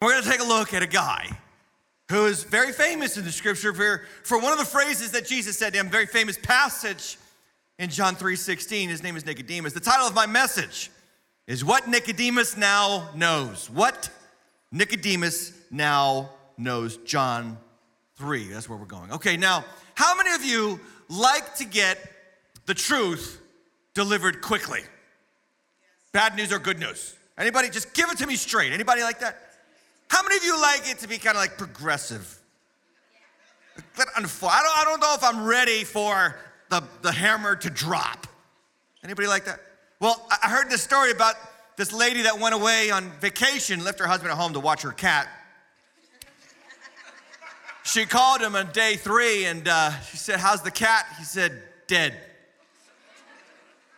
We're going to take a look at a guy who is very famous in the scripture for, for one of the phrases that Jesus said to him, very famous passage in John 3:16. His name is Nicodemus. The title of my message is What Nicodemus Now Knows. What Nicodemus Now Knows. John 3. That's where we're going. Okay, now, how many of you like to get the truth delivered quickly? Bad news or good news? Anybody? Just give it to me straight. Anybody like that? How many of you like it to be kind of like progressive? I don't, I don't know if I'm ready for the, the hammer to drop. Anybody like that? Well, I heard this story about this lady that went away on vacation, left her husband at home to watch her cat. She called him on day three and uh, she said, How's the cat? He said, Dead.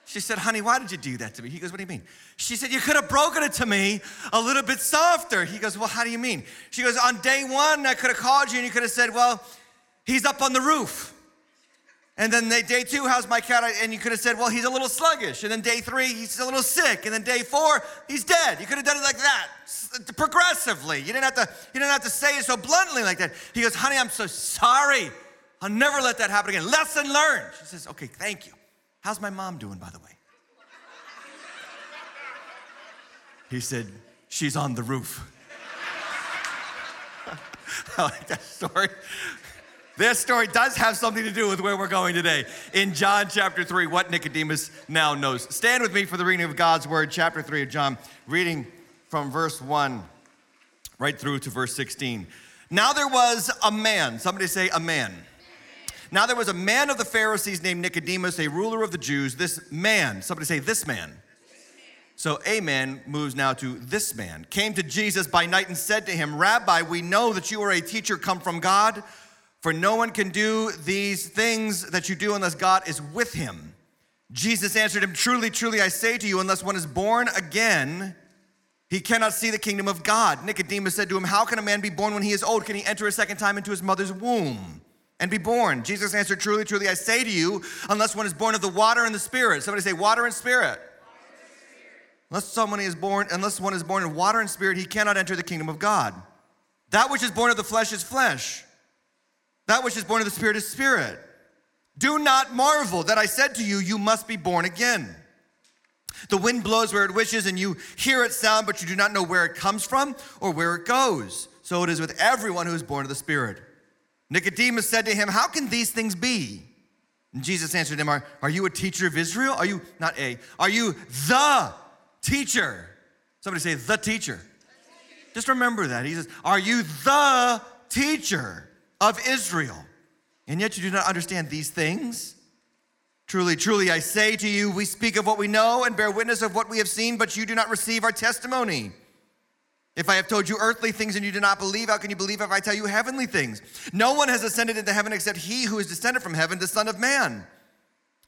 She said, Honey, why did you do that to me? He goes, What do you mean? She said, You could have broken it to me a little bit softer. He goes, Well, how do you mean? She goes, On day one, I could have called you and you could have said, Well, he's up on the roof. And then day two, how's my cat? And you could have said, well, he's a little sluggish. And then day three, he's a little sick. And then day four, he's dead. You could have done it like that, progressively. You didn't have to, you didn't have to say it so bluntly like that. He goes, honey, I'm so sorry. I'll never let that happen again. Lesson learned. She says, okay, thank you. How's my mom doing, by the way? He said, she's on the roof. I like that story. This story does have something to do with where we're going today. In John chapter 3, what Nicodemus now knows. Stand with me for the reading of God's word, chapter 3 of John, reading from verse 1 right through to verse 16. Now there was a man, somebody say a man. Now there was a man of the Pharisees named Nicodemus, a ruler of the Jews. This man, somebody say this man. So a man moves now to this man, came to Jesus by night and said to him, Rabbi, we know that you are a teacher come from God. For no one can do these things that you do unless God is with him. Jesus answered him, Truly, truly, I say to you, unless one is born again, he cannot see the kingdom of God. Nicodemus said to him, How can a man be born when he is old? Can he enter a second time into his mother's womb and be born? Jesus answered, Truly, truly, I say to you, unless one is born of the water and the spirit. Somebody say, Water and spirit. Unless someone is born, unless one is born in water and spirit, he cannot enter the kingdom of God. That which is born of the flesh is flesh that which is born of the Spirit is spirit. Do not marvel that I said to you, You must be born again. The wind blows where it wishes, and you hear its sound, but you do not know where it comes from or where it goes. So it is with everyone who is born of the Spirit. Nicodemus said to him, How can these things be? And Jesus answered him, Are, are you a teacher of Israel? Are you, not a, are you the teacher? Somebody say, The teacher. Just remember that. He says, Are you the teacher? of Israel. And yet you do not understand these things. Truly, truly, I say to you, we speak of what we know and bear witness of what we have seen, but you do not receive our testimony. If I have told you earthly things and you do not believe, how can you believe if I tell you heavenly things? No one has ascended into heaven except he who is descended from heaven, the Son of Man.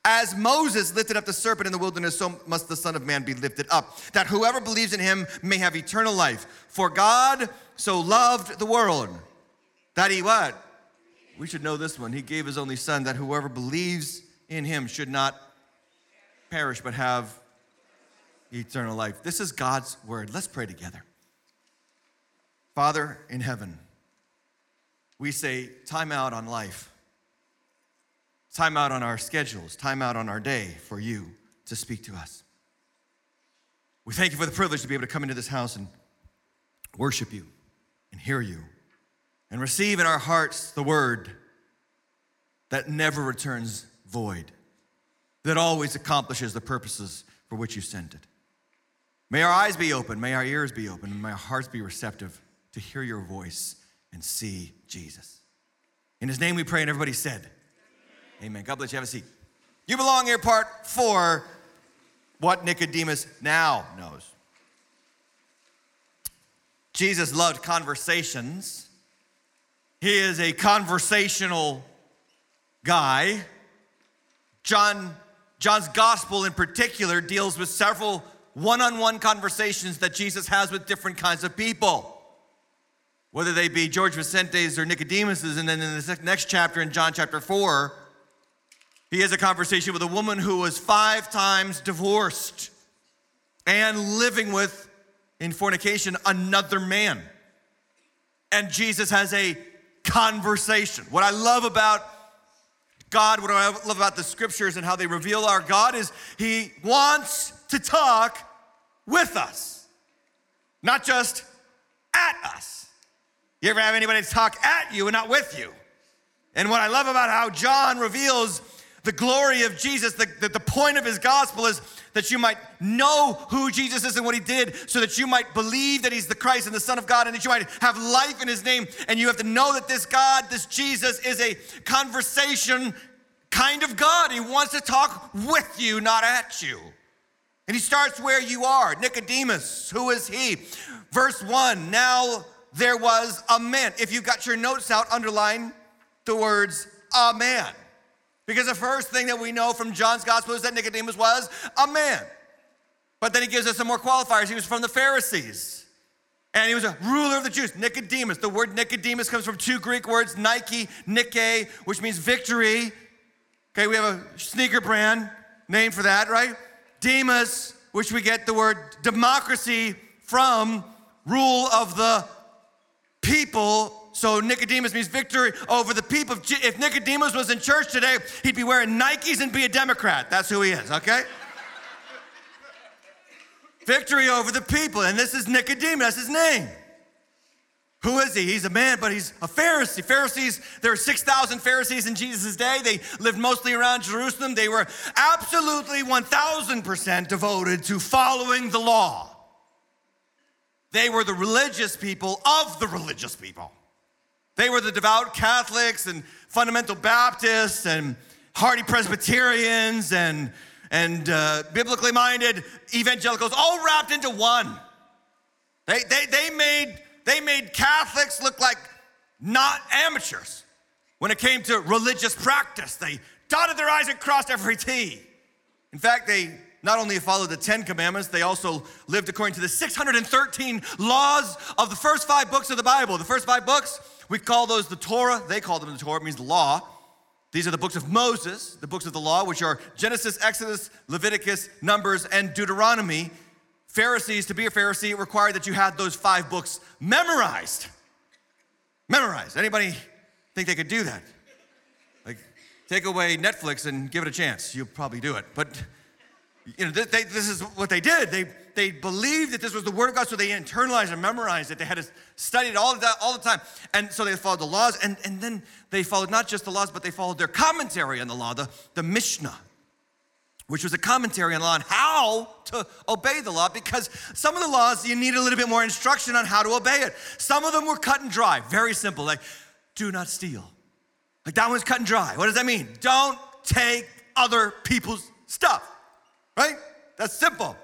As Moses lifted up the serpent in the wilderness, so must the Son of Man be lifted up, that whoever believes in him may have eternal life. For God so loved the world that he what? We should know this one. He gave his only son that whoever believes in him should not perish but have eternal life. This is God's word. Let's pray together. Father in heaven, we say time out on life, time out on our schedules, time out on our day for you to speak to us. We thank you for the privilege to be able to come into this house and worship you and hear you and receive in our hearts the word that never returns void, that always accomplishes the purposes for which you sent it. May our eyes be open, may our ears be open, and may our hearts be receptive to hear your voice and see Jesus. In his name we pray, and everybody said, Amen. God bless you. Have a seat. You belong here, part four what Nicodemus now knows. Jesus loved conversations he is a conversational guy. John, John's gospel in particular deals with several one on one conversations that Jesus has with different kinds of people, whether they be George Vicente's or Nicodemus's. And then in the next chapter, in John chapter 4, he has a conversation with a woman who was five times divorced and living with, in fornication, another man. and Jesus has a conversation. What I love about God, what I love about the scriptures and how they reveal our God is He wants to talk with us, not just at us. You ever have anybody talk at you and not with you? And what I love about how John reveals the glory of Jesus, the, the, the, point of his gospel is that you might know who Jesus is and what he did, so that you might believe that he's the Christ and the Son of God, and that you might have life in his name. And you have to know that this God, this Jesus, is a conversation kind of God. He wants to talk with you, not at you. And he starts where you are. Nicodemus, who is he? Verse 1 Now there was a man. If you got your notes out, underline the words a man. Because the first thing that we know from John's gospel is that Nicodemus was a man. But then he gives us some more qualifiers. He was from the Pharisees. And he was a ruler of the Jews. Nicodemus. The word Nicodemus comes from two Greek words, Nike, Nike, which means victory. Okay, we have a sneaker brand name for that, right? Demas, which we get the word democracy from, rule of the people so Nicodemus means victory over the people. If Nicodemus was in church today, he'd be wearing Nikes and be a Democrat. That's who he is, okay? victory over the people. And this is Nicodemus, that's his name. Who is he? He's a man, but he's a Pharisee. Pharisees, there were 6,000 Pharisees in Jesus' day. They lived mostly around Jerusalem. They were absolutely 1,000% devoted to following the law. They were the religious people of the religious people. They were the devout Catholics and fundamental Baptists and hardy Presbyterians and, and uh, biblically minded evangelicals all wrapped into one. They, they, they, made, they made Catholics look like not amateurs when it came to religious practice. They dotted their I's and crossed every T. In fact, they not only followed the Ten Commandments, they also lived according to the 613 laws of the first five books of the Bible. The first five books we call those the Torah. They call them the Torah, it means law. These are the books of Moses, the books of the law, which are Genesis, Exodus, Leviticus, Numbers, and Deuteronomy. Pharisees, to be a Pharisee, it required that you had those five books memorized. Memorized. Anybody think they could do that? Like, take away Netflix and give it a chance. You'll probably do it. But, you know, they, this is what they did. They they believed that this was the word of God, so they internalized and memorized it. They had to study it all the, all the time. And so they followed the laws, and, and then they followed not just the laws, but they followed their commentary on the law, the, the Mishnah, which was a commentary on the law on how to obey the law, because some of the laws you need a little bit more instruction on how to obey it. Some of them were cut and dry, very simple, like do not steal. Like that one's cut and dry. What does that mean? Don't take other people's stuff, right? That's simple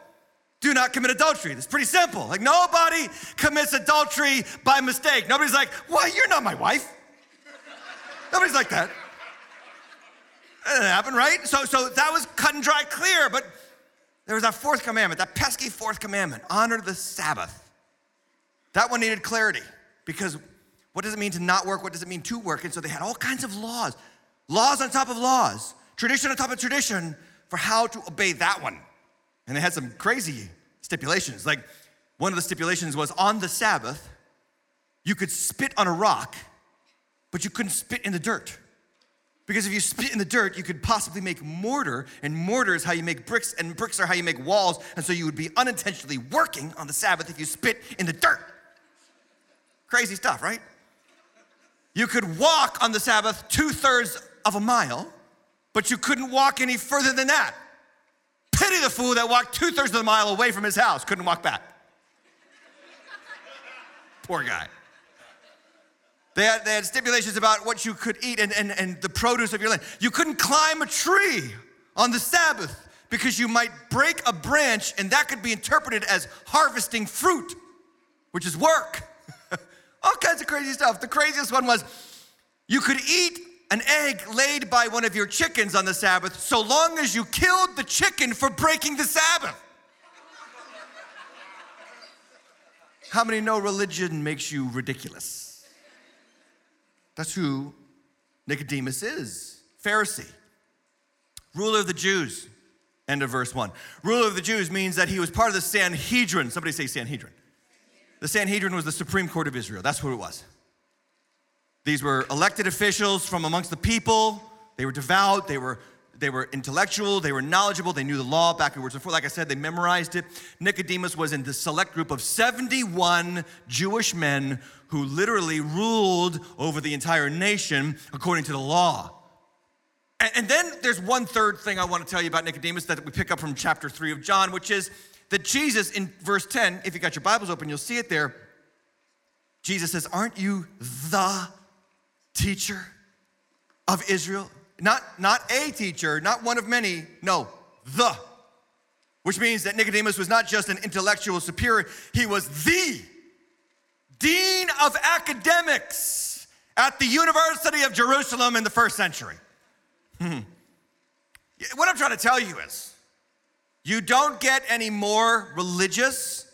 do not commit adultery. That's pretty simple. Like nobody commits adultery by mistake. Nobody's like, why, you're not my wife. Nobody's like that. That didn't happen, right? So, so that was cut and dry clear, but there was that fourth commandment, that pesky fourth commandment honor the Sabbath. That one needed clarity because what does it mean to not work? What does it mean to work? And so they had all kinds of laws, laws on top of laws, tradition on top of tradition for how to obey that one. And they had some crazy stipulations. Like one of the stipulations was on the Sabbath, you could spit on a rock, but you couldn't spit in the dirt. Because if you spit in the dirt, you could possibly make mortar, and mortar is how you make bricks, and bricks are how you make walls. And so you would be unintentionally working on the Sabbath if you spit in the dirt. Crazy stuff, right? You could walk on the Sabbath two thirds of a mile, but you couldn't walk any further than that. Pity the fool that walked two thirds of the mile away from his house, couldn't walk back. Poor guy. They had, they had stipulations about what you could eat and, and, and the produce of your land. You couldn't climb a tree on the Sabbath because you might break a branch, and that could be interpreted as harvesting fruit, which is work. All kinds of crazy stuff. The craziest one was you could eat an egg laid by one of your chickens on the Sabbath so long as you killed the chicken for breaking the Sabbath. How many know religion makes you ridiculous? That's who Nicodemus is Pharisee, ruler of the Jews. End of verse 1. Ruler of the Jews means that he was part of the Sanhedrin. Somebody say Sanhedrin. The Sanhedrin was the Supreme Court of Israel. That's what it was. These were elected officials from amongst the people. They were devout, they were they were intellectual, they were knowledgeable, they knew the law backwards and forwards. Like I said, they memorized it. Nicodemus was in the select group of 71 Jewish men who literally ruled over the entire nation according to the law. And, and then there's one third thing I want to tell you about Nicodemus that we pick up from chapter 3 of John, which is that Jesus, in verse 10, if you got your Bibles open, you'll see it there. Jesus says, Aren't you the teacher of Israel? Not, not a teacher, not one of many, no, the. Which means that Nicodemus was not just an intellectual superior, he was the dean of academics at the University of Jerusalem in the first century. Hmm. What I'm trying to tell you is you don't get any more religious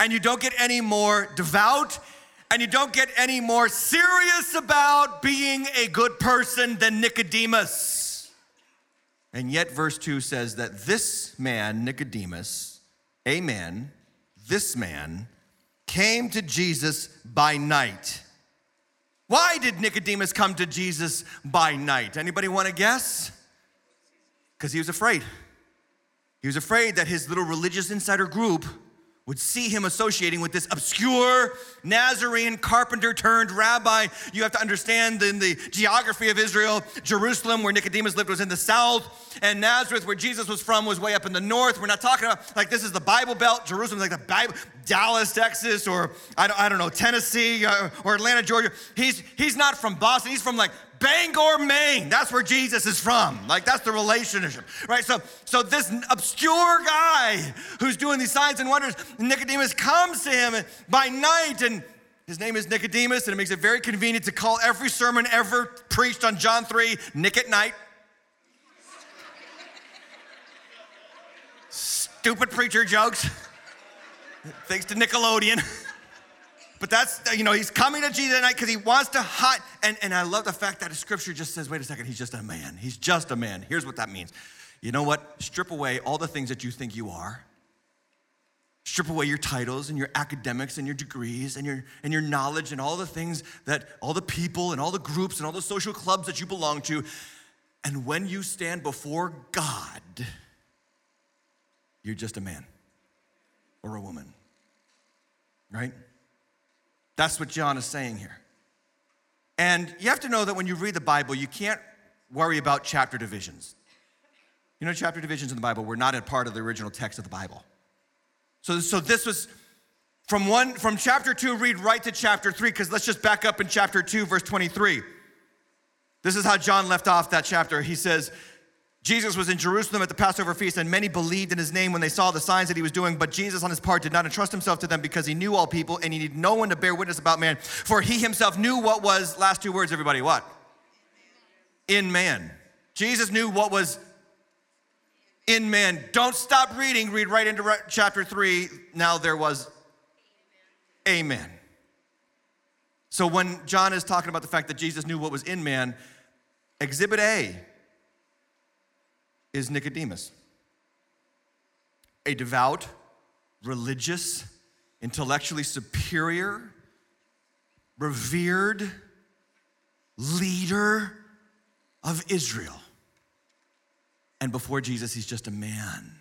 and you don't get any more devout and you don't get any more serious about being a good person than Nicodemus. And yet, verse 2 says that this man, Nicodemus, a man, this man, came to Jesus by night. Why did Nicodemus come to Jesus by night? Anybody want to guess? Because he was afraid. He was afraid that his little religious insider group would see him associating with this obscure Nazarene carpenter turned rabbi. You have to understand in the geography of Israel, Jerusalem, where Nicodemus lived, was in the south, and Nazareth, where Jesus was from, was way up in the north. We're not talking about like this is the Bible Belt. Jerusalem is like the Bible, Dallas, Texas, or I don't, I don't know, Tennessee or, or Atlanta, Georgia. He's, he's not from Boston, he's from like Bangor, Maine. That's where Jesus is from. Like that's the relationship, right? So, so this obscure guy who's doing these signs and wonders, Nicodemus comes to him by night, and his name is Nicodemus, and it makes it very convenient to call every sermon ever preached on John 3 Nick at night. Stupid preacher jokes. Thanks to Nickelodeon. But that's, you know, he's coming to Jesus tonight because he wants to hide. And, and I love the fact that the scripture just says, wait a second, he's just a man. He's just a man. Here's what that means. You know what? Strip away all the things that you think you are. Strip away your titles and your academics and your degrees and your, and your knowledge and all the things that all the people and all the groups and all the social clubs that you belong to. And when you stand before God, you're just a man or a woman, right? That's what John is saying here. And you have to know that when you read the Bible, you can't worry about chapter divisions. You know, chapter divisions in the Bible were not a part of the original text of the Bible. So, so this was from one from chapter two, read right to chapter three, because let's just back up in chapter two, verse 23. This is how John left off that chapter. He says, Jesus was in Jerusalem at the Passover feast, and many believed in his name when they saw the signs that he was doing. But Jesus, on his part, did not entrust himself to them because he knew all people and he needed no one to bear witness about man. For he himself knew what was, last two words, everybody, what? In man. Jesus knew what was in man. Don't stop reading, read right into chapter three. Now there was Amen. So when John is talking about the fact that Jesus knew what was in man, exhibit A is Nicodemus, a devout, religious, intellectually superior, revered leader of Israel. And before Jesus, he's just a man.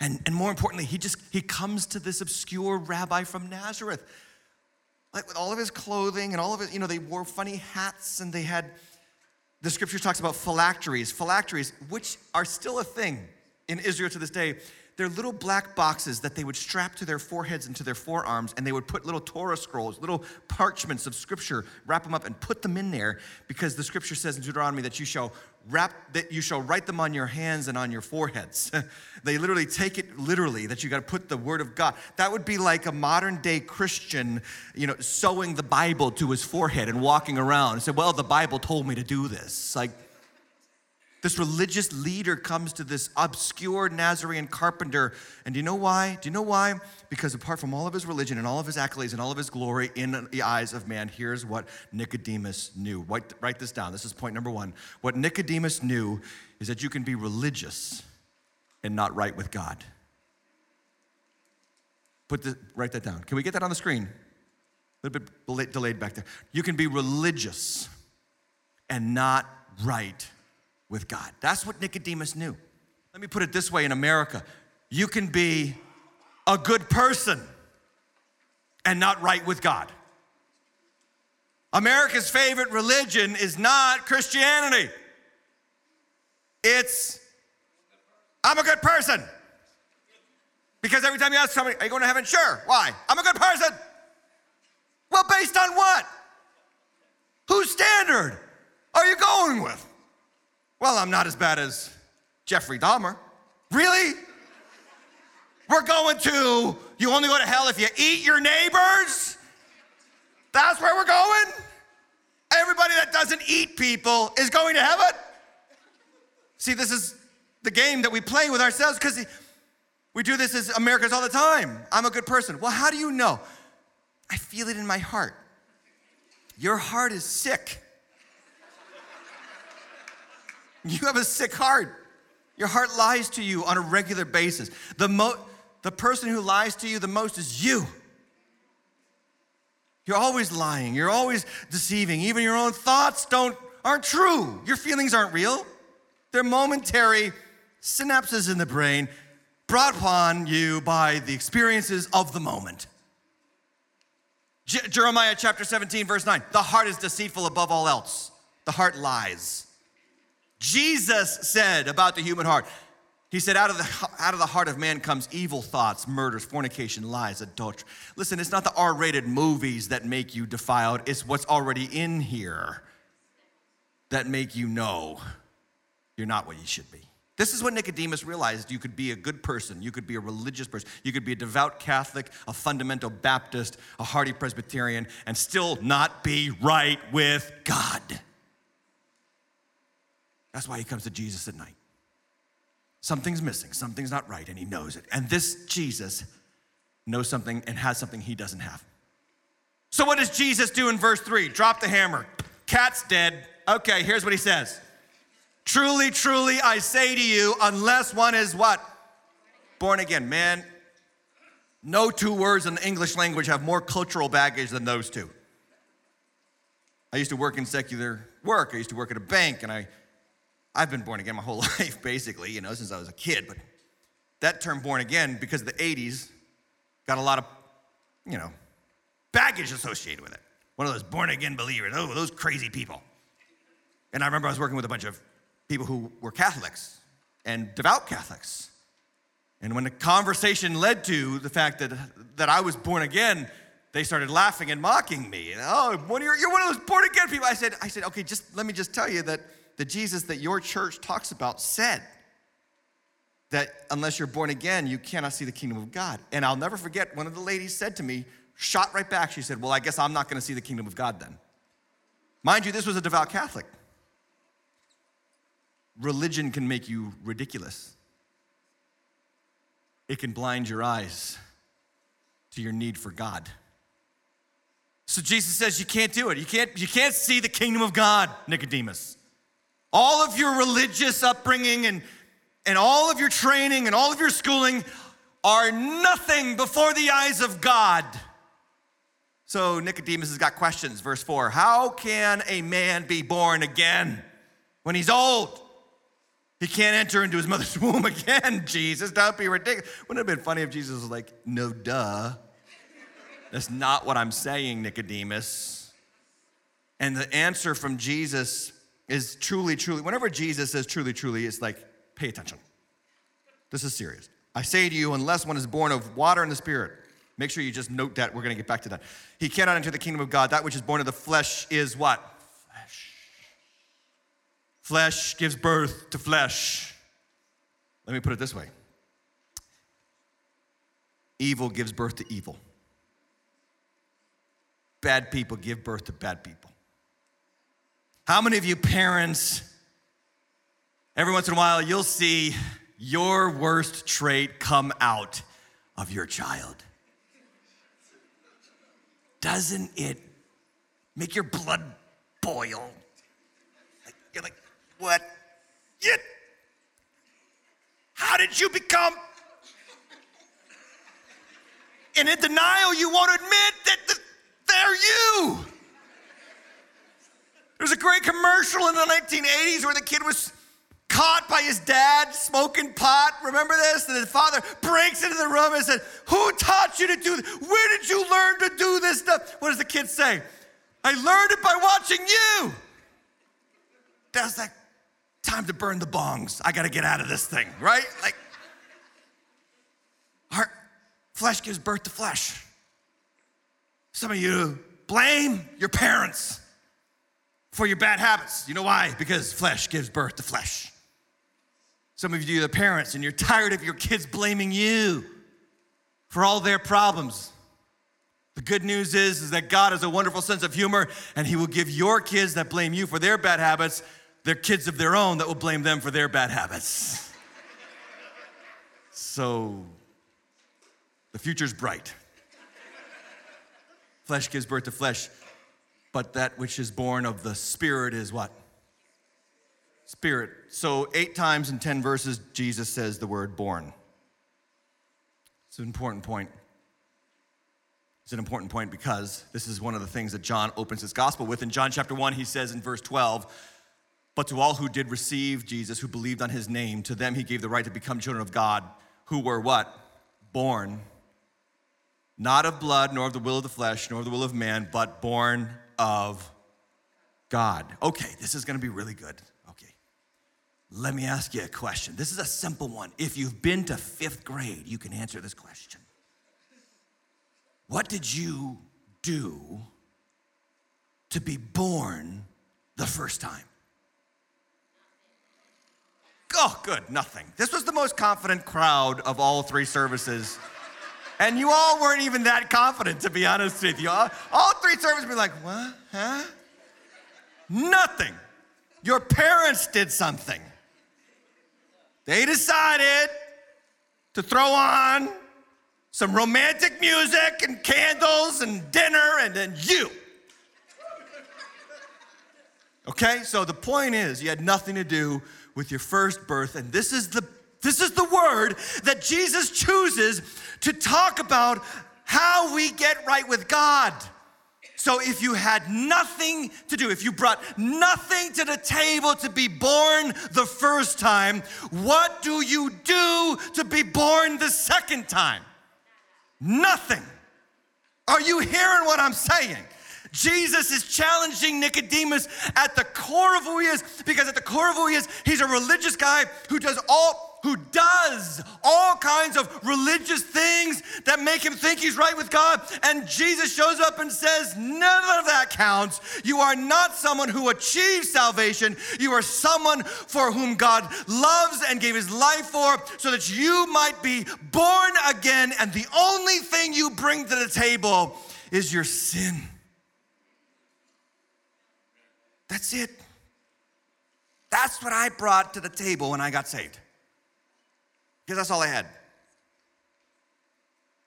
And, and more importantly, he just he comes to this obscure rabbi from Nazareth. Like with all of his clothing and all of his, you know, they wore funny hats and they had the scripture talks about phylacteries, phylacteries, which are still a thing in Israel to this day. They're little black boxes that they would strap to their foreheads and to their forearms, and they would put little Torah scrolls, little parchments of scripture, wrap them up and put them in there because the scripture says in Deuteronomy that you shall wrap that you shall write them on your hands and on your foreheads. they literally take it literally that you got to put the word of God. That would be like a modern day Christian, you know, sewing the Bible to his forehead and walking around and say, "Well, the Bible told me to do this." Like this religious leader comes to this obscure Nazarene carpenter. And do you know why? Do you know why? Because apart from all of his religion and all of his accolades and all of his glory in the eyes of man, here's what Nicodemus knew. Write, write this down. This is point number one. What Nicodemus knew is that you can be religious and not right with God. Put the, write that down. Can we get that on the screen? A little bit delayed back there. You can be religious and not right with God. That's what Nicodemus knew. Let me put it this way in America you can be a good person and not right with God. America's favorite religion is not Christianity. It's, I'm a good person. Because every time you ask somebody, are you going to heaven? Sure. Why? I'm a good person. Well, based on what? Whose standard are you going with? Well, I'm not as bad as Jeffrey Dahmer. Really? We're going to, you only go to hell if you eat your neighbors? That's where we're going? Everybody that doesn't eat people is going to heaven? See, this is the game that we play with ourselves because we do this as Americans all the time. I'm a good person. Well, how do you know? I feel it in my heart. Your heart is sick. You have a sick heart. Your heart lies to you on a regular basis. The, mo- the person who lies to you the most is you. You're always lying. You're always deceiving. Even your own thoughts don't, aren't true. Your feelings aren't real. They're momentary synapses in the brain brought upon you by the experiences of the moment. Jeremiah chapter 17, verse 9 the heart is deceitful above all else, the heart lies. Jesus said about the human heart, he said, out of, the, out of the heart of man comes evil thoughts, murders, fornication, lies, adultery. Listen, it's not the R rated movies that make you defiled, it's what's already in here that make you know you're not what you should be. This is what Nicodemus realized. You could be a good person, you could be a religious person, you could be a devout Catholic, a fundamental Baptist, a hearty Presbyterian, and still not be right with God. That's why he comes to Jesus at night. Something's missing, something's not right, and he knows it. And this Jesus knows something and has something he doesn't have. So, what does Jesus do in verse 3? Drop the hammer. Cat's dead. Okay, here's what he says Truly, truly, I say to you, unless one is what? Born again. Man, no two words in the English language have more cultural baggage than those two. I used to work in secular work. I used to work at a bank, and I, I've been born again my whole life, basically, you know, since I was a kid. But that term born again, because of the 80s, got a lot of, you know, baggage associated with it. One of those born again believers, oh, those crazy people. And I remember I was working with a bunch of people who were Catholics and devout Catholics. And when the conversation led to the fact that, that I was born again, they started laughing and mocking me. And, oh, you're one of those born again people. I said, I said, okay, just let me just tell you that the Jesus that your church talks about said that unless you're born again, you cannot see the kingdom of God. And I'll never forget, one of the ladies said to me, shot right back, she said, Well, I guess I'm not gonna see the kingdom of God then. Mind you, this was a devout Catholic religion can make you ridiculous. It can blind your eyes to your need for God. So Jesus says you can't do it. You can't, you can't see the kingdom of God, Nicodemus. All of your religious upbringing and, and all of your training and all of your schooling are nothing before the eyes of God. So Nicodemus has got questions. Verse 4 How can a man be born again when he's old? He can't enter into his mother's womb again, Jesus. Don't be ridiculous. Wouldn't it have been funny if Jesus was like, no, duh. That's not what I'm saying, Nicodemus. And the answer from Jesus is truly, truly, whenever Jesus says truly, truly, it's like, pay attention. This is serious. I say to you, unless one is born of water and the Spirit, make sure you just note that. We're going to get back to that. He cannot enter the kingdom of God. That which is born of the flesh is what? Flesh Flesh gives birth to flesh. Let me put it this way evil gives birth to evil. Bad people give birth to bad people. How many of you parents, every once in a while, you'll see your worst trait come out of your child? Doesn't it make your blood boil? You're like, what? Yet, how did you become? And in denial, you won't admit that the, they're you. There's a great commercial in the 1980s where the kid was caught by his dad smoking pot. Remember this? And his father breaks into the room and said, Who taught you to do this? Where did you learn to do this stuff? What does the kid say? I learned it by watching you. That's like time to burn the bongs. I gotta get out of this thing, right? Like, our flesh gives birth to flesh. Some of you blame your parents for your bad habits. You know why? Because flesh gives birth to flesh. Some of you are parents and you're tired of your kids blaming you for all their problems. The good news is, is that God has a wonderful sense of humor, and He will give your kids that blame you for their bad habits, their kids of their own that will blame them for their bad habits. so the future's bright. Flesh gives birth to flesh, but that which is born of the Spirit is what? Spirit. So, eight times in 10 verses, Jesus says the word born. It's an important point. It's an important point because this is one of the things that John opens his gospel with. In John chapter 1, he says in verse 12, But to all who did receive Jesus, who believed on his name, to them he gave the right to become children of God, who were what? Born, not of blood, nor of the will of the flesh, nor of the will of man, but born of God. Okay, this is gonna be really good. Okay. Let me ask you a question. This is a simple one. If you've been to fifth grade, you can answer this question. What did you do to be born the first time? Oh, good, nothing. This was the most confident crowd of all three services. And you all weren't even that confident, to be honest with you. All, three servants were like, what? Huh? Nothing. Your parents did something. They decided to throw on some romantic music and candles and dinner, and then you. Okay, so the point is, you had nothing to do with your first birth, and this is the this is the word that Jesus chooses to talk about how we get right with God. So, if you had nothing to do, if you brought nothing to the table to be born the first time, what do you do to be born the second time? Nothing. Are you hearing what I'm saying? Jesus is challenging Nicodemus at the core of who he is, because at the core of who he is, he's a religious guy who does all who does all kinds of religious things that make him think he's right with God. And Jesus shows up and says, None of that counts. You are not someone who achieves salvation. You are someone for whom God loves and gave his life for, so that you might be born again. And the only thing you bring to the table is your sin. That's it. That's what I brought to the table when I got saved because that's all I had.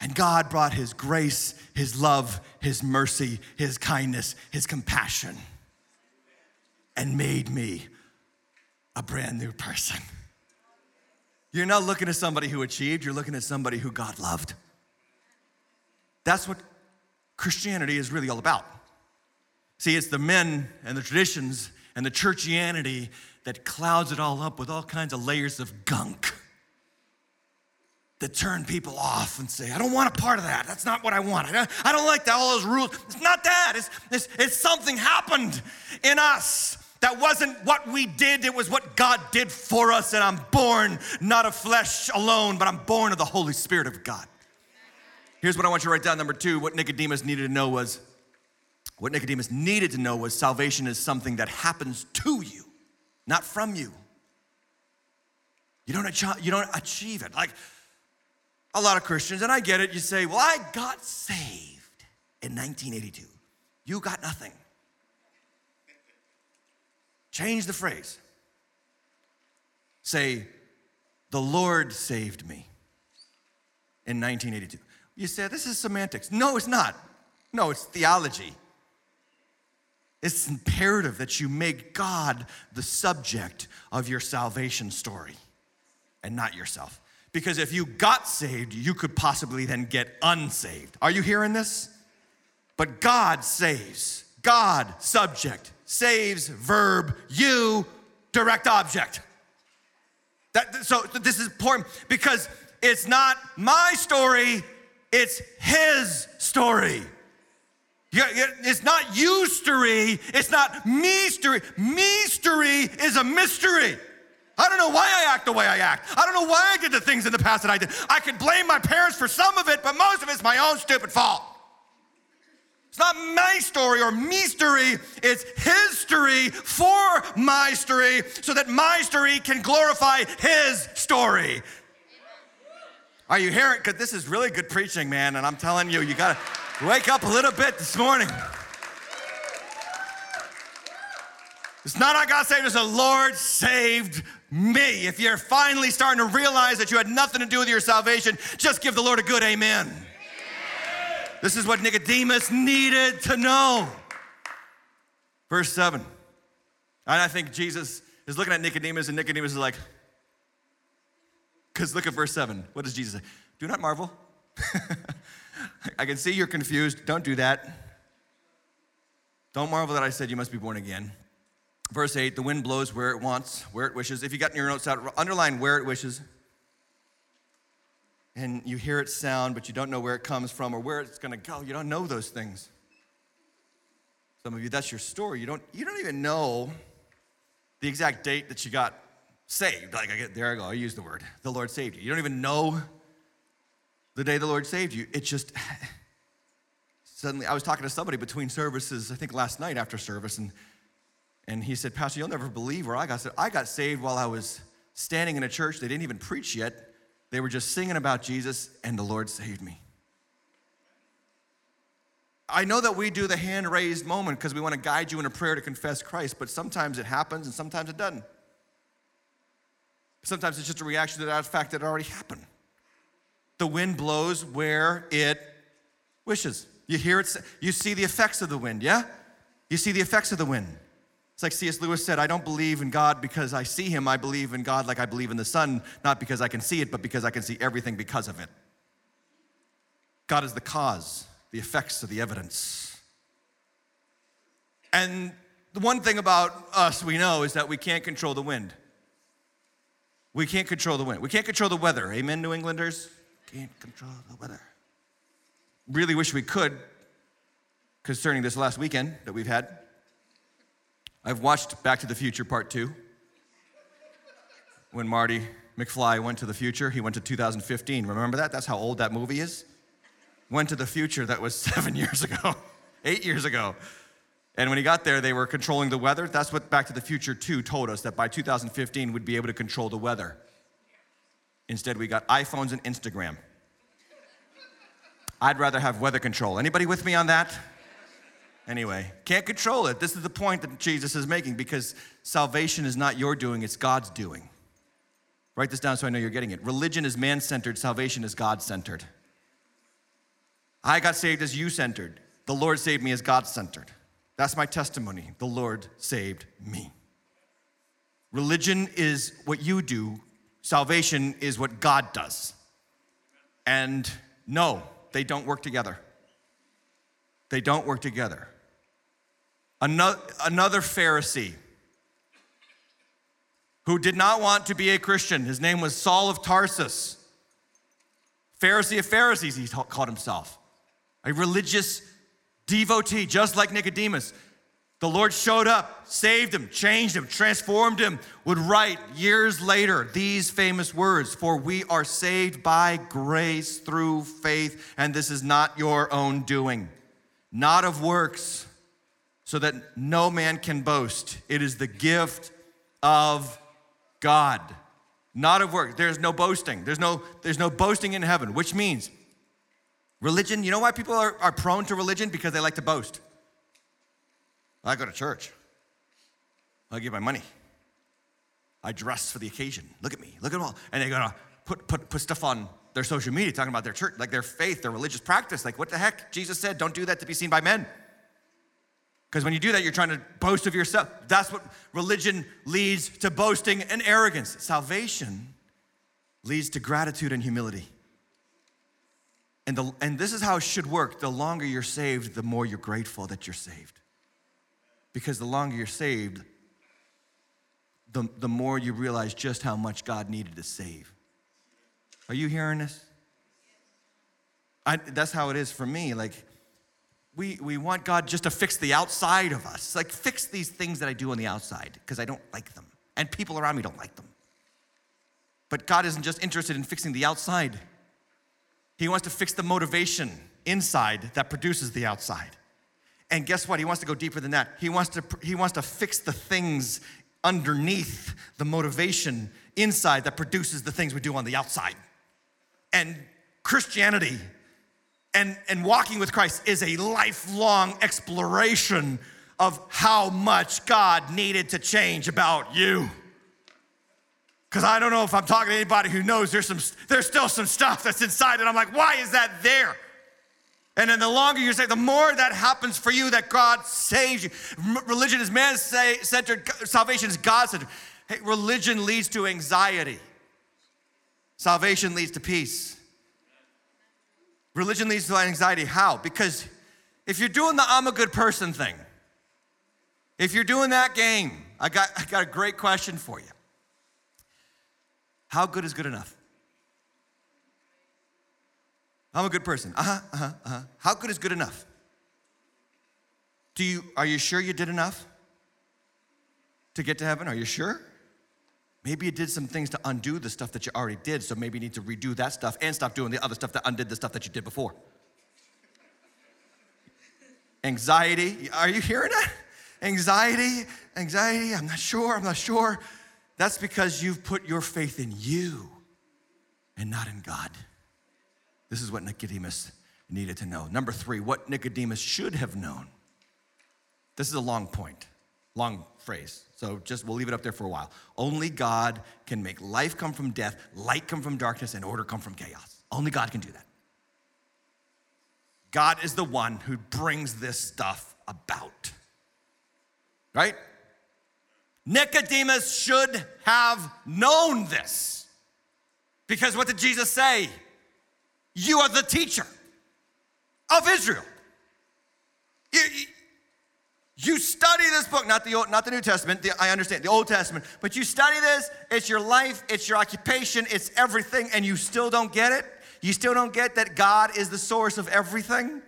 And God brought His grace, His love, His mercy, His kindness, His compassion, and made me a brand new person. You're not looking at somebody who achieved, you're looking at somebody who God loved. That's what Christianity is really all about. See, it's the men and the traditions and the churchianity that clouds it all up with all kinds of layers of gunk that turn people off and say, I don't want a part of that. That's not what I want. I don't, I don't like that, all those rules. It's not that. It's, it's, it's something happened in us that wasn't what we did, it was what God did for us. And I'm born not of flesh alone, but I'm born of the Holy Spirit of God. Here's what I want you to write down. Number two, what Nicodemus needed to know was what Nicodemus needed to know was salvation is something that happens to you, not from you. You don't, you don't achieve it. Like, a lot of Christians, and I get it, you say, Well, I got saved in 1982. You got nothing. Change the phrase. Say, The Lord saved me in 1982. You say, This is semantics. No, it's not. No, it's theology. It's imperative that you make God the subject of your salvation story and not yourself. Because if you got saved, you could possibly then get unsaved. Are you hearing this? But God saves. God, subject, saves, verb, you, direct object. That, so this is important because it's not my story, it's his story. It's not you story, it's not me story. Me story is a mystery. I don't know why I act the way I act. I don't know why I did the things in the past that I did. I could blame my parents for some of it, but most of it's my own stupid fault. It's not my story or me story, it's his story for my story so that my story can glorify his story. Are you hearing? Because this is really good preaching, man, and I'm telling you, you gotta wake up a little bit this morning. It's not I got saved, it's the Lord saved me. If you're finally starting to realize that you had nothing to do with your salvation, just give the Lord a good amen. amen. This is what Nicodemus needed to know. Verse 7. And I think Jesus is looking at Nicodemus, and Nicodemus is like, because look at verse 7. What does Jesus say? Do not marvel. I can see you're confused. Don't do that. Don't marvel that I said you must be born again. Verse 8 the wind blows where it wants, where it wishes. If you got your notes out, underline where it wishes. And you hear it sound, but you don't know where it comes from or where it's going to go. You don't know those things. Some of you, that's your story. You don't, you don't even know the exact date that you got saved. Like, I get, there I go, I use the word. The Lord saved you. You don't even know the day the Lord saved you. It just, suddenly, I was talking to somebody between services, I think last night after service, and and he said, Pastor, you'll never believe where I got saved. I got saved while I was standing in a church. They didn't even preach yet. They were just singing about Jesus, and the Lord saved me. I know that we do the hand raised moment because we want to guide you in a prayer to confess Christ, but sometimes it happens and sometimes it doesn't. Sometimes it's just a reaction to that fact that it already happened. The wind blows where it wishes. You hear it, you see the effects of the wind, yeah? You see the effects of the wind. It's like C.S. Lewis said, I don't believe in God because I see him. I believe in God like I believe in the sun, not because I can see it, but because I can see everything because of it. God is the cause, the effects of the evidence. And the one thing about us we know is that we can't control the wind. We can't control the wind. We can't control the weather. Amen, New Englanders? Can't control the weather. Really wish we could concerning this last weekend that we've had. I've watched Back to the Future Part 2. When Marty McFly went to the future, he went to 2015. Remember that? That's how old that movie is. Went to the future that was seven years ago, eight years ago. And when he got there, they were controlling the weather. That's what Back to the Future 2 told us that by 2015 we'd be able to control the weather. Instead, we got iPhones and Instagram. I'd rather have weather control. Anybody with me on that? Anyway, can't control it. This is the point that Jesus is making because salvation is not your doing, it's God's doing. Write this down so I know you're getting it. Religion is man centered, salvation is God centered. I got saved as you centered. The Lord saved me as God centered. That's my testimony. The Lord saved me. Religion is what you do, salvation is what God does. And no, they don't work together. They don't work together. Another, another Pharisee who did not want to be a Christian. His name was Saul of Tarsus. Pharisee of Pharisees, he called himself. A religious devotee, just like Nicodemus. The Lord showed up, saved him, changed him, transformed him, would write years later these famous words For we are saved by grace through faith, and this is not your own doing, not of works so that no man can boast. It is the gift of God, not of work. There's no boasting. There's no, there's no boasting in heaven, which means religion. You know why people are, are prone to religion? Because they like to boast. I go to church. I give my money. I dress for the occasion. Look at me. Look at all. And they gotta put, put, put stuff on their social media talking about their church, like their faith, their religious practice. Like, what the heck? Jesus said, don't do that to be seen by men. Because when you do that, you're trying to boast of yourself. That's what religion leads to boasting and arrogance. Salvation leads to gratitude and humility. And, the, and this is how it should work. The longer you're saved, the more you're grateful that you're saved. Because the longer you're saved, the, the more you realize just how much God needed to save. Are you hearing this? I, that's how it is for me. Like, we, we want God just to fix the outside of us. Like, fix these things that I do on the outside because I don't like them. And people around me don't like them. But God isn't just interested in fixing the outside, He wants to fix the motivation inside that produces the outside. And guess what? He wants to go deeper than that. He wants to, he wants to fix the things underneath the motivation inside that produces the things we do on the outside. And Christianity and, and walking with Christ is a lifelong exploration of how much God needed to change about you. Because I don't know if I'm talking to anybody who knows there's, some, there's still some stuff that's inside, and I'm like, why is that there? And then the longer you say, the more that happens for you that God saves you. Religion is man centered, salvation is God centered. Hey, religion leads to anxiety, salvation leads to peace. Religion leads to anxiety. How? Because if you're doing the I'm a good person thing, if you're doing that game, I got, I got a great question for you. How good is good enough? I'm a good person. Uh-huh, uh-huh, uh-huh. How good is good enough? Do you are you sure you did enough to get to heaven? Are you sure? Maybe you did some things to undo the stuff that you already did, so maybe you need to redo that stuff and stop doing the other stuff that undid the stuff that you did before. Anxiety, are you hearing that? Anxiety, anxiety, I'm not sure, I'm not sure. That's because you've put your faith in you and not in God. This is what Nicodemus needed to know. Number three, what Nicodemus should have known. This is a long point, long phrase. So just we'll leave it up there for a while. Only God can make life come from death, light come from darkness, and order come from chaos. Only God can do that. God is the one who brings this stuff about. Right? Nicodemus should have known this. Because what did Jesus say? You are the teacher of Israel. Study this book, not the, Old, not the New Testament, the, I understand, the Old Testament, but you study this, it's your life, it's your occupation, it's everything, and you still don't get it? You still don't get that God is the source of everything?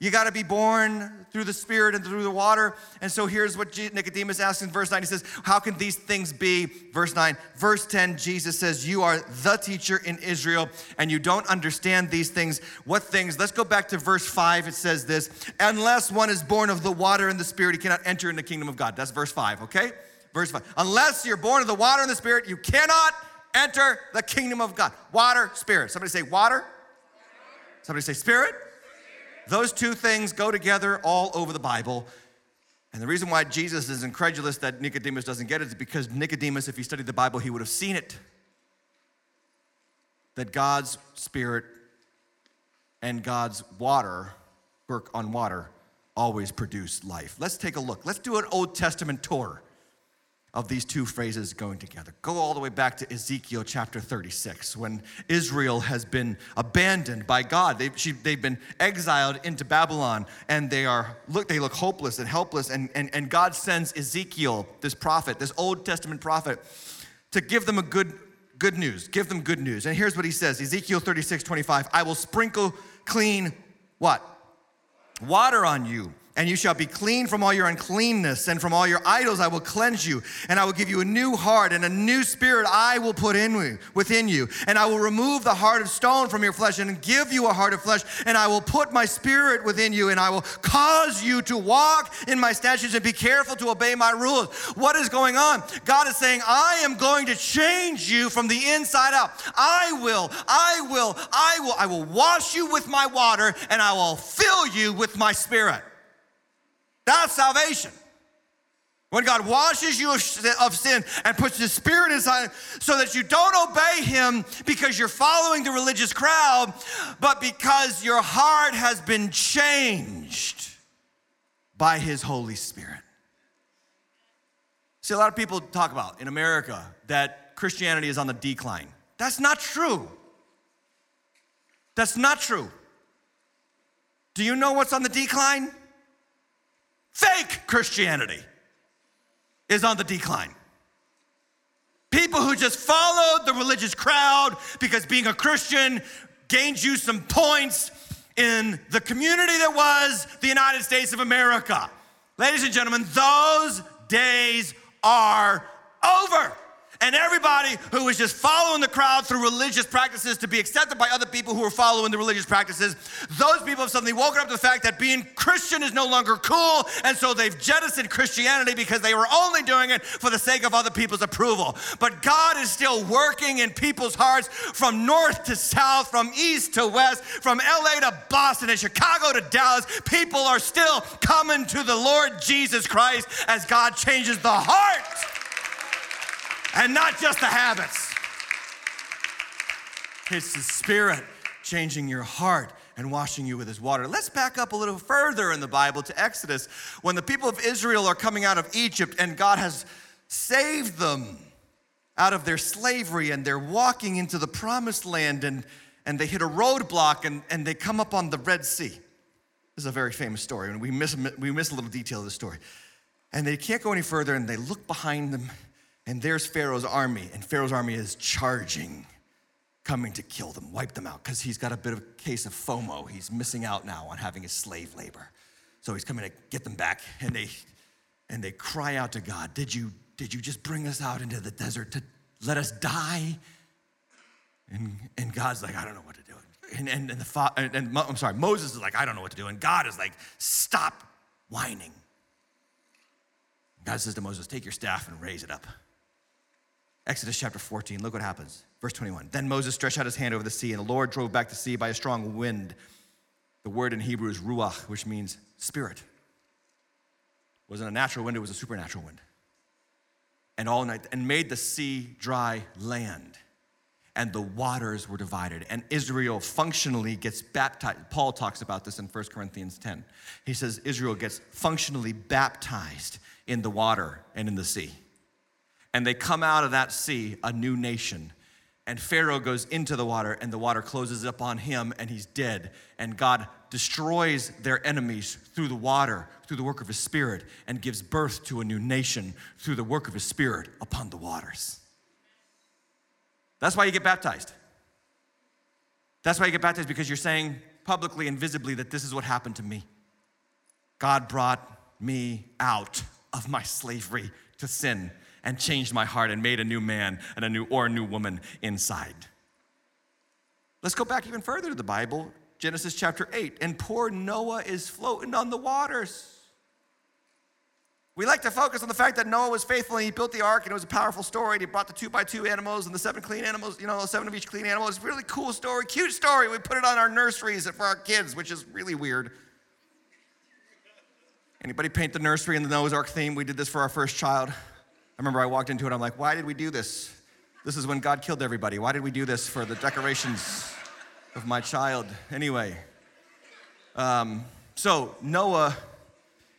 You got to be born through the Spirit and through the water. And so here's what Nicodemus asks in verse 9. He says, How can these things be? Verse 9. Verse 10, Jesus says, You are the teacher in Israel and you don't understand these things. What things? Let's go back to verse 5. It says this Unless one is born of the water and the Spirit, he cannot enter in the kingdom of God. That's verse 5, okay? Verse 5. Unless you're born of the water and the Spirit, you cannot enter the kingdom of God. Water, Spirit. Somebody say water. Somebody say spirit. Those two things go together all over the Bible. And the reason why Jesus is incredulous that Nicodemus doesn't get it is because Nicodemus, if he studied the Bible, he would have seen it. That God's Spirit and God's water, work on water, always produce life. Let's take a look. Let's do an Old Testament tour of these two phrases going together. Go all the way back to Ezekiel chapter 36, when Israel has been abandoned by God. They've, she, they've been exiled into Babylon, and they are look they look hopeless and helpless. And, and, and God sends Ezekiel, this prophet, this Old Testament prophet, to give them a good good news. Give them good news. And here's what he says: Ezekiel 36, 25. I will sprinkle clean what? Water on you and you shall be clean from all your uncleanness, and from all your idols I will cleanse you, and I will give you a new heart, and a new spirit I will put in within you, and I will remove the heart of stone from your flesh, and give you a heart of flesh, and I will put my spirit within you, and I will cause you to walk in my statutes and be careful to obey my rules. What is going on? God is saying, I am going to change you from the inside out. I will, I will, I will, I will wash you with my water, and I will fill you with my spirit. That's salvation. When God washes you of sin and puts His Spirit inside so that you don't obey Him because you're following the religious crowd, but because your heart has been changed by His Holy Spirit. See, a lot of people talk about in America that Christianity is on the decline. That's not true. That's not true. Do you know what's on the decline? Fake Christianity is on the decline. People who just followed the religious crowd because being a Christian gained you some points in the community that was the United States of America. Ladies and gentlemen, those days are over. And everybody who was just following the crowd through religious practices to be accepted by other people who were following the religious practices, those people have suddenly woken up to the fact that being Christian is no longer cool. And so they've jettisoned Christianity because they were only doing it for the sake of other people's approval. But God is still working in people's hearts from north to south, from east to west, from LA to Boston and Chicago to Dallas. People are still coming to the Lord Jesus Christ as God changes the heart and not just the habits. It's the Spirit changing your heart and washing you with His water. Let's back up a little further in the Bible to Exodus when the people of Israel are coming out of Egypt and God has saved them out of their slavery and they're walking into the promised land and, and they hit a roadblock and, and they come up on the Red Sea. This is a very famous story, and we miss, we miss a little detail of the story. And they can't go any further, and they look behind them and there's Pharaoh's army, and Pharaoh's army is charging, coming to kill them, wipe them out, because he's got a bit of a case of FOMO. He's missing out now on having his slave labor. So he's coming to get them back, and they and they cry out to God, Did you, did you just bring us out into the desert to let us die? And, and God's like, I don't know what to do. And, and, and the and, and I'm sorry, Moses is like, I don't know what to do. And God is like, stop whining. God says to Moses, take your staff and raise it up. Exodus chapter 14, look what happens. Verse 21. Then Moses stretched out his hand over the sea, and the Lord drove back the sea by a strong wind. The word in Hebrew is ruach, which means spirit. It wasn't a natural wind, it was a supernatural wind. And all night, and made the sea dry land, and the waters were divided. And Israel functionally gets baptized. Paul talks about this in 1 Corinthians 10. He says Israel gets functionally baptized in the water and in the sea and they come out of that sea a new nation. And Pharaoh goes into the water, and the water closes up on him, and he's dead. And God destroys their enemies through the water, through the work of his spirit, and gives birth to a new nation through the work of his spirit upon the waters. That's why you get baptized. That's why you get baptized, because you're saying publicly and visibly that this is what happened to me. God brought me out of my slavery to sin and changed my heart and made a new man and a new or a new woman inside. Let's go back even further to the Bible, Genesis chapter 8. And poor Noah is floating on the waters. We like to focus on the fact that Noah was faithful and he built the ark and it was a powerful story. And he brought the two by two animals and the seven clean animals, you know, seven of each clean animal. It's a really cool story, cute story. We put it on our nurseries for our kids, which is really weird. Anybody paint the nursery in the Noah's Ark theme? We did this for our first child. I remember I walked into it, I'm like, why did we do this? This is when God killed everybody. Why did we do this for the decorations of my child? Anyway, um, so Noah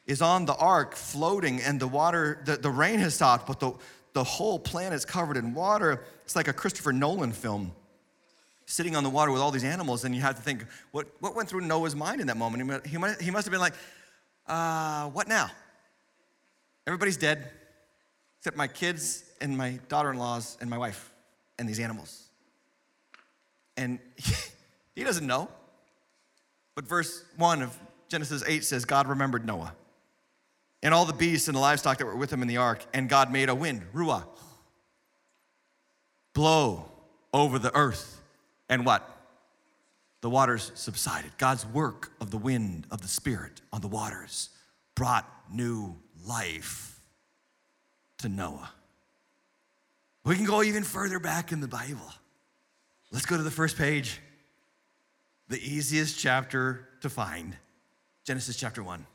is on the ark floating, and the water, the, the rain has stopped, but the, the whole planet's covered in water. It's like a Christopher Nolan film sitting on the water with all these animals, and you have to think, what, what went through Noah's mind in that moment? He, might, he must have been like, uh, what now? Everybody's dead except my kids and my daughter in laws and my wife and these animals. And he doesn't know. But verse 1 of Genesis 8 says, God remembered Noah and all the beasts and the livestock that were with him in the ark, and God made a wind, ruah, blow over the earth. And what? The waters subsided. God's work of the wind of the Spirit on the waters brought new life to Noah. We can go even further back in the Bible. Let's go to the first page, the easiest chapter to find Genesis chapter 1.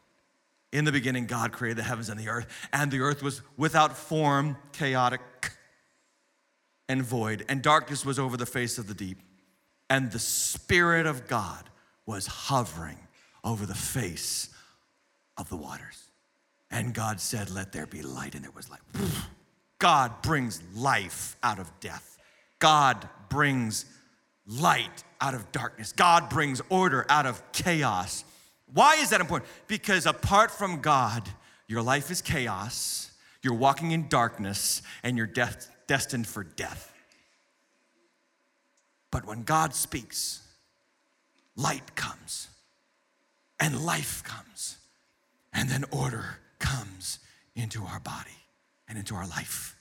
In the beginning, God created the heavens and the earth, and the earth was without form, chaotic, and void, and darkness was over the face of the deep. And the Spirit of God was hovering over the face of the waters. And God said, Let there be light. And there was light. God brings life out of death. God brings light out of darkness. God brings order out of chaos. Why is that important? Because apart from God, your life is chaos, you're walking in darkness, and you're destined for death. But when God speaks, light comes, and life comes, and then order comes into our body and into our life.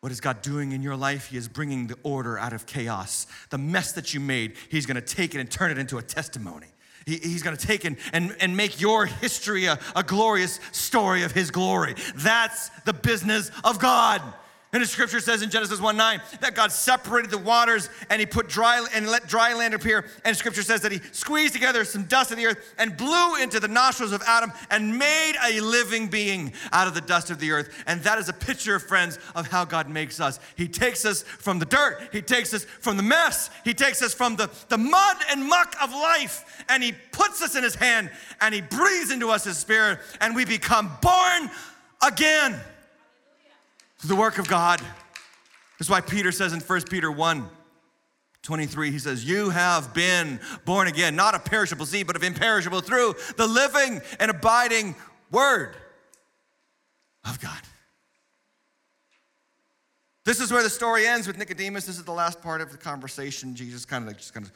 What is God doing in your life? He is bringing the order out of chaos. The mess that you made, He's gonna take it and turn it into a testimony. He, he's gonna take and, and, and make your history a, a glorious story of His glory. That's the business of God. And the scripture says in Genesis 1 9 that God separated the waters and he put dry and let dry land appear. And scripture says that he squeezed together some dust of the earth and blew into the nostrils of Adam and made a living being out of the dust of the earth. And that is a picture, friends, of how God makes us. He takes us from the dirt, he takes us from the mess, he takes us from the, the mud and muck of life, and he puts us in his hand and he breathes into us his spirit, and we become born again the work of God. That's why Peter says in 1 Peter 1 23, he says, You have been born again, not of perishable seed, but of imperishable through the living and abiding word of God. This is where the story ends with Nicodemus. This is the last part of the conversation. Jesus kind of like just kind of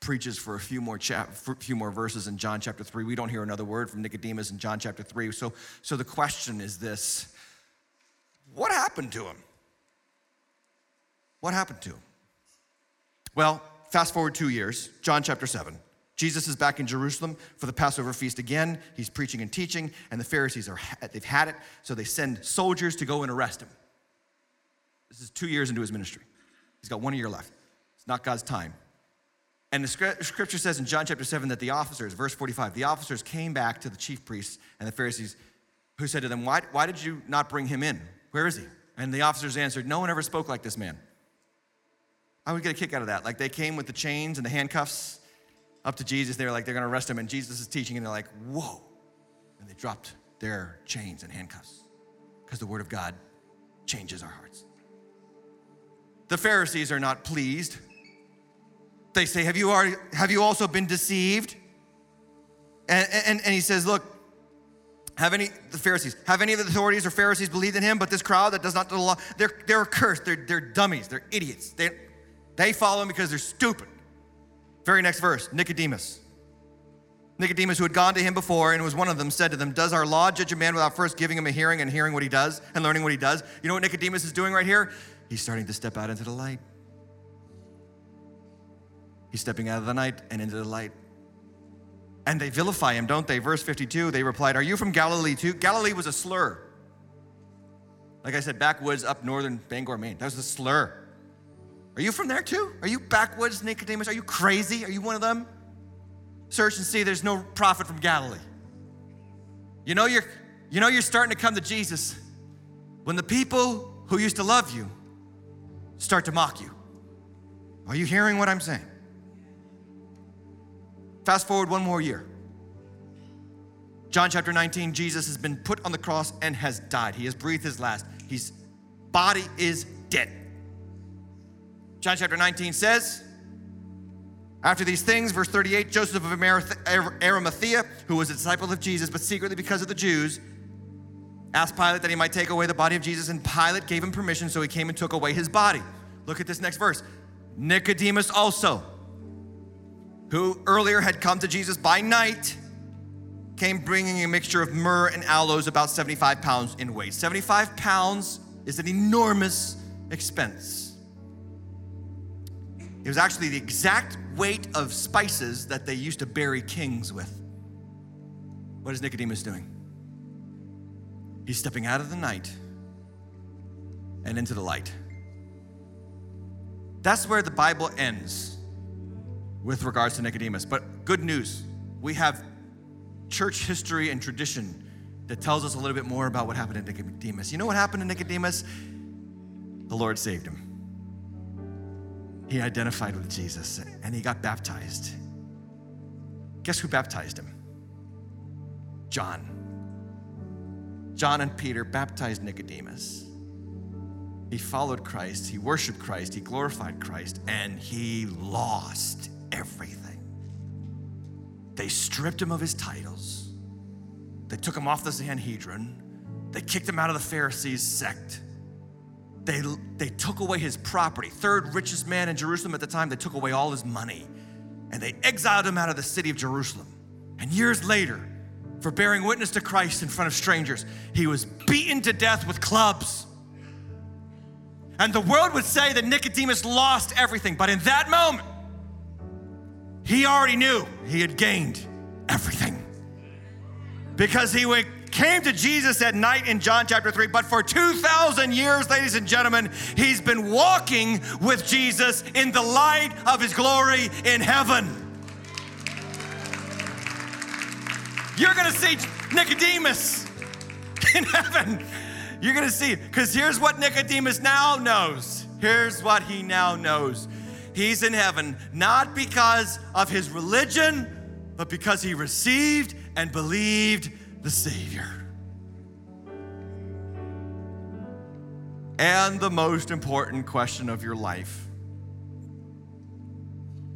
preaches for a few more chap, few more verses in John chapter 3. We don't hear another word from Nicodemus in John chapter 3. So, so the question is this what happened to him? What happened to him? Well, fast forward two years, John chapter 7. Jesus is back in Jerusalem for the Passover feast again. He's preaching and teaching, and the Pharisees are they've had it, so they send soldiers to go and arrest him. This is two years into his ministry. He's got one year left. It's not God's time. And the scripture says in John chapter 7 that the officers, verse 45, the officers came back to the chief priests and the Pharisees who said to them, Why, why did you not bring him in? Where is he? And the officers answered, No one ever spoke like this man. I would get a kick out of that. Like they came with the chains and the handcuffs up to Jesus. They were like, they're gonna arrest him. And Jesus is teaching, and they're like, Whoa. And they dropped their chains and handcuffs because the word of God changes our hearts. The Pharisees are not pleased. They say, Have you, already, have you also been deceived? And, and, and he says, Look, have any, the Pharisees, have any of the authorities or Pharisees believed in him? But this crowd that does not do the law, they're, they're cursed. They're, they're dummies. They're idiots. They, they follow him because they're stupid. Very next verse Nicodemus. Nicodemus, who had gone to him before and was one of them, said to them, Does our law judge a man without first giving him a hearing and hearing what he does and learning what he does? You know what Nicodemus is doing right here? He's starting to step out into the light. He's stepping out of the night and into the light. And they vilify him, don't they? Verse 52, they replied, Are you from Galilee too? Galilee was a slur. Like I said, backwoods up northern Bangor, Maine. That was a slur. Are you from there too? Are you backwoods Nicodemus? Are you crazy? Are you one of them? Search and see there's no prophet from Galilee. You know you're you know you're starting to come to Jesus when the people who used to love you start to mock you. Are you hearing what I'm saying? Fast forward one more year. John chapter 19, Jesus has been put on the cross and has died. He has breathed his last. His body is dead. John chapter 19 says, after these things, verse 38, Joseph of Arimathea, who was a disciple of Jesus, but secretly because of the Jews, asked Pilate that he might take away the body of Jesus, and Pilate gave him permission, so he came and took away his body. Look at this next verse. Nicodemus also who earlier had come to Jesus by night, came bringing a mixture of myrrh and aloes, about 75 pounds in weight. 75 pounds is an enormous expense. It was actually the exact weight of spices that they used to bury kings with. What is Nicodemus doing? He's stepping out of the night and into the light. That's where the Bible ends with regards to Nicodemus. But good news, we have church history and tradition that tells us a little bit more about what happened to Nicodemus. You know what happened to Nicodemus? The Lord saved him. He identified with Jesus and he got baptized. Guess who baptized him? John. John and Peter baptized Nicodemus. He followed Christ, he worshiped Christ, he glorified Christ, and he lost everything. They stripped him of his titles. They took him off the Sanhedrin. They kicked him out of the Pharisees' sect. They, they took away his property. Third richest man in Jerusalem at the time, they took away all his money. And they exiled him out of the city of Jerusalem. And years later, for bearing witness to Christ in front of strangers, he was beaten to death with clubs. And the world would say that Nicodemus lost everything, but in that moment, he already knew he had gained everything. Because he came to Jesus at night in John chapter 3, but for 2,000 years, ladies and gentlemen, he's been walking with Jesus in the light of his glory in heaven. You're gonna see Nicodemus in heaven. You're gonna see, because here's what Nicodemus now knows. Here's what he now knows. He's in heaven not because of his religion, but because he received and believed the Savior. And the most important question of your life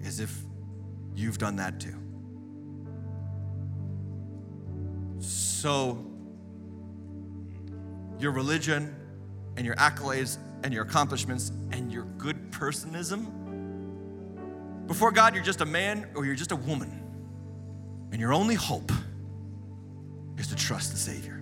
is if you've done that too. So, your religion and your accolades and your accomplishments and your good personism, before God, you're just a man or you're just a woman. And your only hope is to trust the Savior.